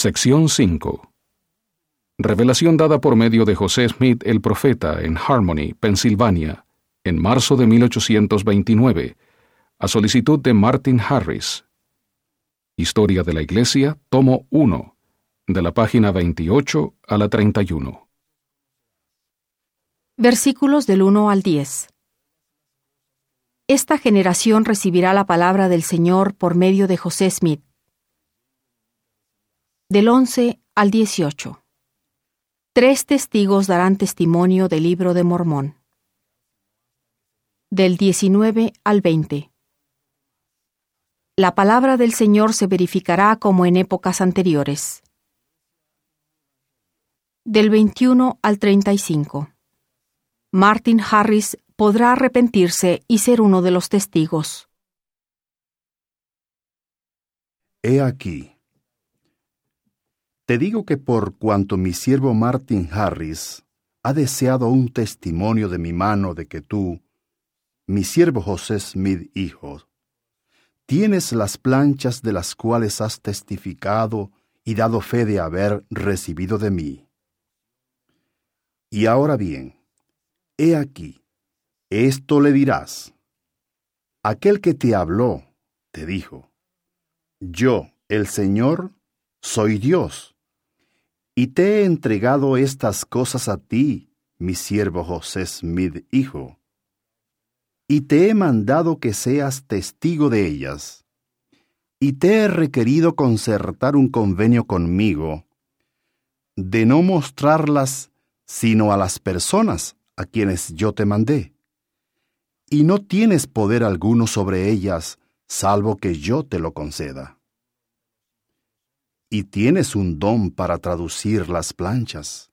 Sección 5. Revelación dada por medio de José Smith el profeta en Harmony, Pensilvania, en marzo de 1829, a solicitud de Martin Harris. Historia de la Iglesia, tomo 1, de la página 28 a la 31. Versículos del 1 al 10. Esta generación recibirá la palabra del Señor por medio de José Smith. Del 11 al 18. Tres testigos darán testimonio del libro de Mormón. Del 19 al 20. La palabra del Señor se verificará como en épocas anteriores. Del 21 al 35. Martin Harris podrá arrepentirse y ser uno de los testigos. He aquí. Te digo que por cuanto mi siervo Martin Harris ha deseado un testimonio de mi mano de que tú, mi siervo José Smith hijo, tienes las planchas de las cuales has testificado y dado fe de haber recibido de mí. Y ahora bien, he aquí, esto le dirás. Aquel que te habló, te dijo, yo, el Señor, soy Dios, y te he entregado estas cosas a ti, mi siervo José Smith, hijo y te he mandado que seas testigo de ellas. Y te he requerido concertar un convenio conmigo, de no mostrarlas sino a las personas a quienes yo te mandé. Y no tienes poder alguno sobre ellas, salvo que yo te lo conceda. Y tienes un don para traducir las planchas.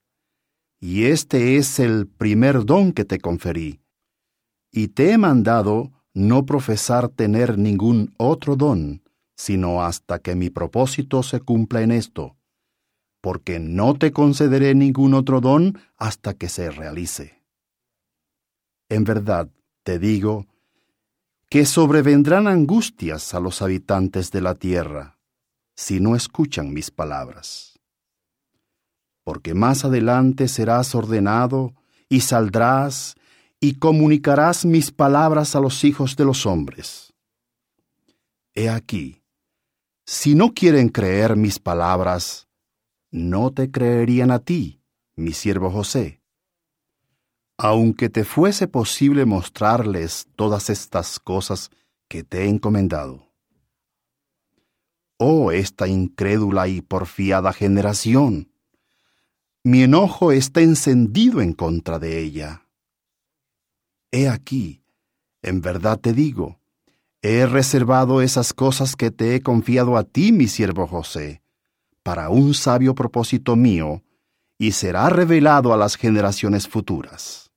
Y este es el primer don que te conferí y te he mandado no profesar tener ningún otro don, sino hasta que mi propósito se cumpla en esto, porque no te concederé ningún otro don hasta que se realice. En verdad, te digo, que sobrevendrán angustias a los habitantes de la tierra, si no escuchan mis palabras. Porque más adelante serás ordenado y saldrás y comunicarás mis palabras a los hijos de los hombres. He aquí, si no quieren creer mis palabras, no te creerían a ti, mi siervo José. Aunque te fuese posible mostrarles todas estas cosas que te he encomendado. Oh, esta incrédula y porfiada generación, mi enojo está encendido en contra de ella He aquí, en verdad te digo, he reservado esas cosas que te he confiado a ti, mi siervo José, para un sabio propósito mío, y será revelado a las generaciones futuras.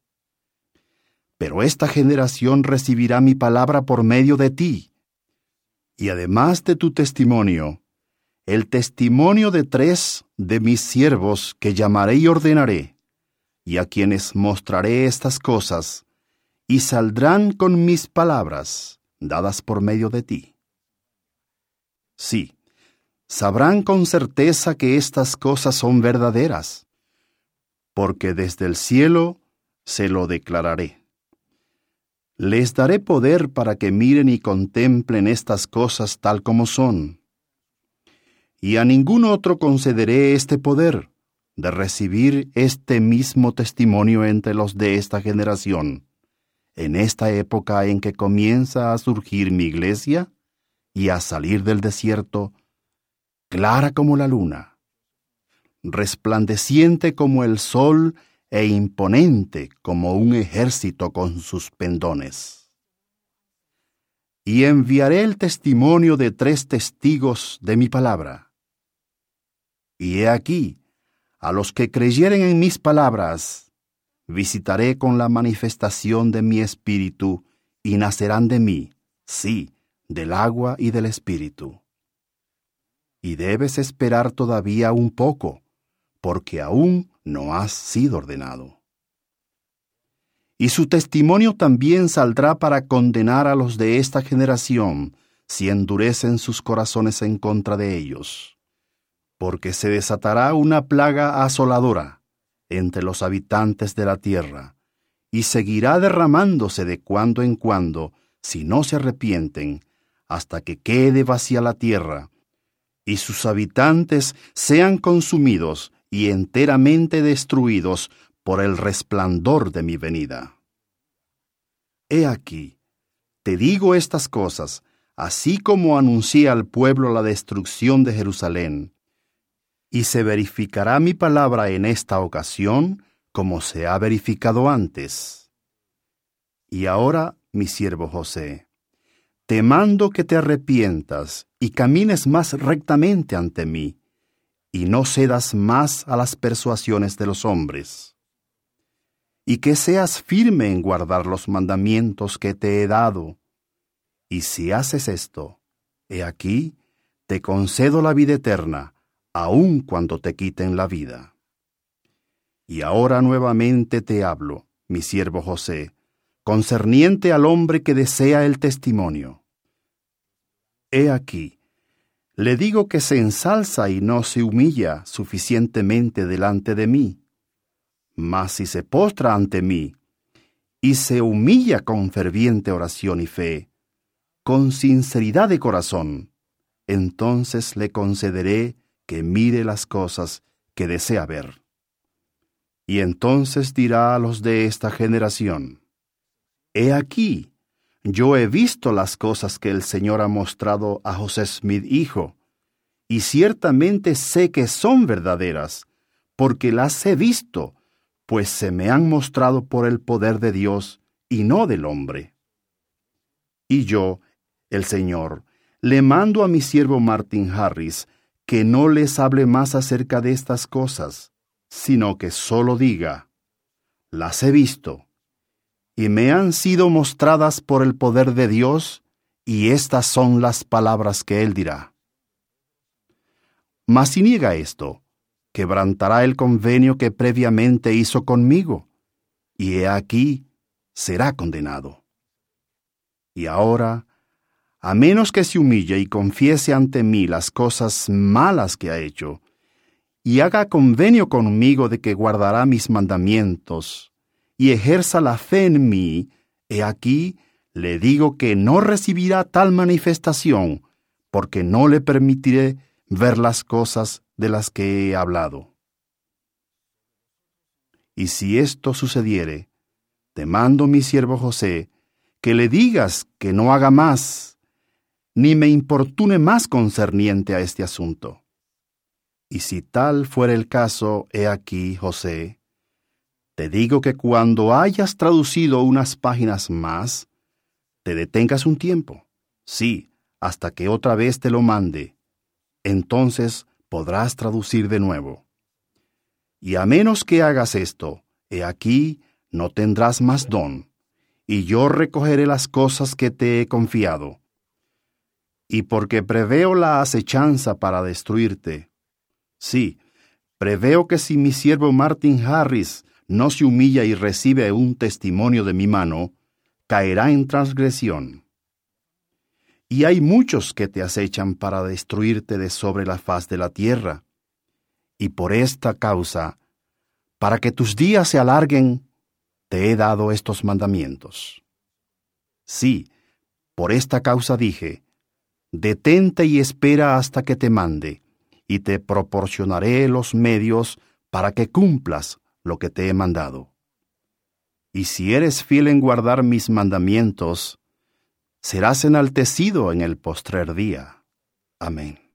Pero esta generación recibirá mi palabra por medio de ti, y además de tu testimonio, el testimonio de tres de mis siervos que llamaré y ordenaré, y a quienes mostraré estas cosas, y saldrán con mis palabras, dadas por medio de ti. Sí, sabrán con certeza que estas cosas son verdaderas, porque desde el cielo se lo declararé. Les daré poder para que miren y contemplen estas cosas tal como son. Y a ningún otro concederé este poder de recibir este mismo testimonio entre los de esta generación en esta época en que comienza a surgir mi iglesia y a salir del desierto, clara como la luna, resplandeciente como el sol e imponente como un ejército con sus pendones. Y enviaré el testimonio de tres testigos de mi palabra. Y he aquí, a los que creyeren en mis palabras, visitaré con la manifestación de mi espíritu, y nacerán de mí, sí, del agua y del espíritu. Y debes esperar todavía un poco, porque aún no has sido ordenado. Y su testimonio también saldrá para condenar a los de esta generación, si endurecen sus corazones en contra de ellos. porque se desatará una plaga asoladora entre los habitantes de la tierra, y seguirá derramándose de cuando en cuando, si no se arrepienten, hasta que quede vacía la tierra, y sus habitantes sean consumidos y enteramente destruidos por el resplandor de mi venida. He aquí, te digo estas cosas, así como anuncié al pueblo la destrucción de Jerusalén, y se verificará mi palabra en esta ocasión como se ha verificado antes. Y ahora, mi siervo José, te mando que te arrepientas y camines más rectamente ante mí, y no cedas más a las persuasiones de los hombres. Y que seas firme en guardar los mandamientos que te he dado. Y si haces esto, he aquí, te concedo la vida eterna, aun cuando te quiten la vida. Y ahora nuevamente te hablo, mi siervo José, concerniente al hombre que desea el testimonio. He aquí, le digo que se ensalza y no se humilla suficientemente delante de mí. Mas si se postra ante mí y se humilla con ferviente oración y fe, con sinceridad de corazón, entonces le concederé que mire las cosas que desea ver. Y entonces dirá a los de esta generación, He aquí, yo he visto las cosas que el Señor ha mostrado a José Smith hijo, y ciertamente sé que son verdaderas, porque las he visto, pues se me han mostrado por el poder de Dios y no del hombre. Y yo, el Señor, le mando a mi siervo Martin Harris que no les hable más acerca de estas cosas, sino que solo diga, las he visto, y me han sido mostradas por el poder de Dios, y estas son las palabras que él dirá. Mas si niega esto, quebrantará el convenio que previamente hizo conmigo, y he aquí, será condenado. Y ahora, a menos que se humille y confiese ante mí las cosas malas que ha hecho, y haga convenio conmigo de que guardará mis mandamientos, y ejerza la fe en mí, he aquí, le digo que no recibirá tal manifestación, porque no le permitiré ver las cosas de las que he hablado. Y si esto sucediere, te mando mi siervo José, que le digas que no haga más ni me importune más concerniente a este asunto. Y si tal fuera el caso, he aquí, José, te digo que cuando hayas traducido unas páginas más, te detengas un tiempo, sí, hasta que otra vez te lo mande. Entonces podrás traducir de nuevo. Y a menos que hagas esto, he aquí, no tendrás más don, y yo recogeré las cosas que te he confiado y porque preveo la acechanza para destruirte. Sí, preveo que si mi siervo Martin Harris no se humilla y recibe un testimonio de mi mano, caerá en transgresión. Y hay muchos que te acechan para destruirte de sobre la faz de la tierra. Y por esta causa, para que tus días se alarguen, te he dado estos mandamientos. Sí, por esta causa dije, detente y espera hasta que te mande, y te proporcionaré los medios para que cumplas lo que te he mandado. Y si eres fiel en guardar mis mandamientos, serás enaltecido en el postrer día. Amén.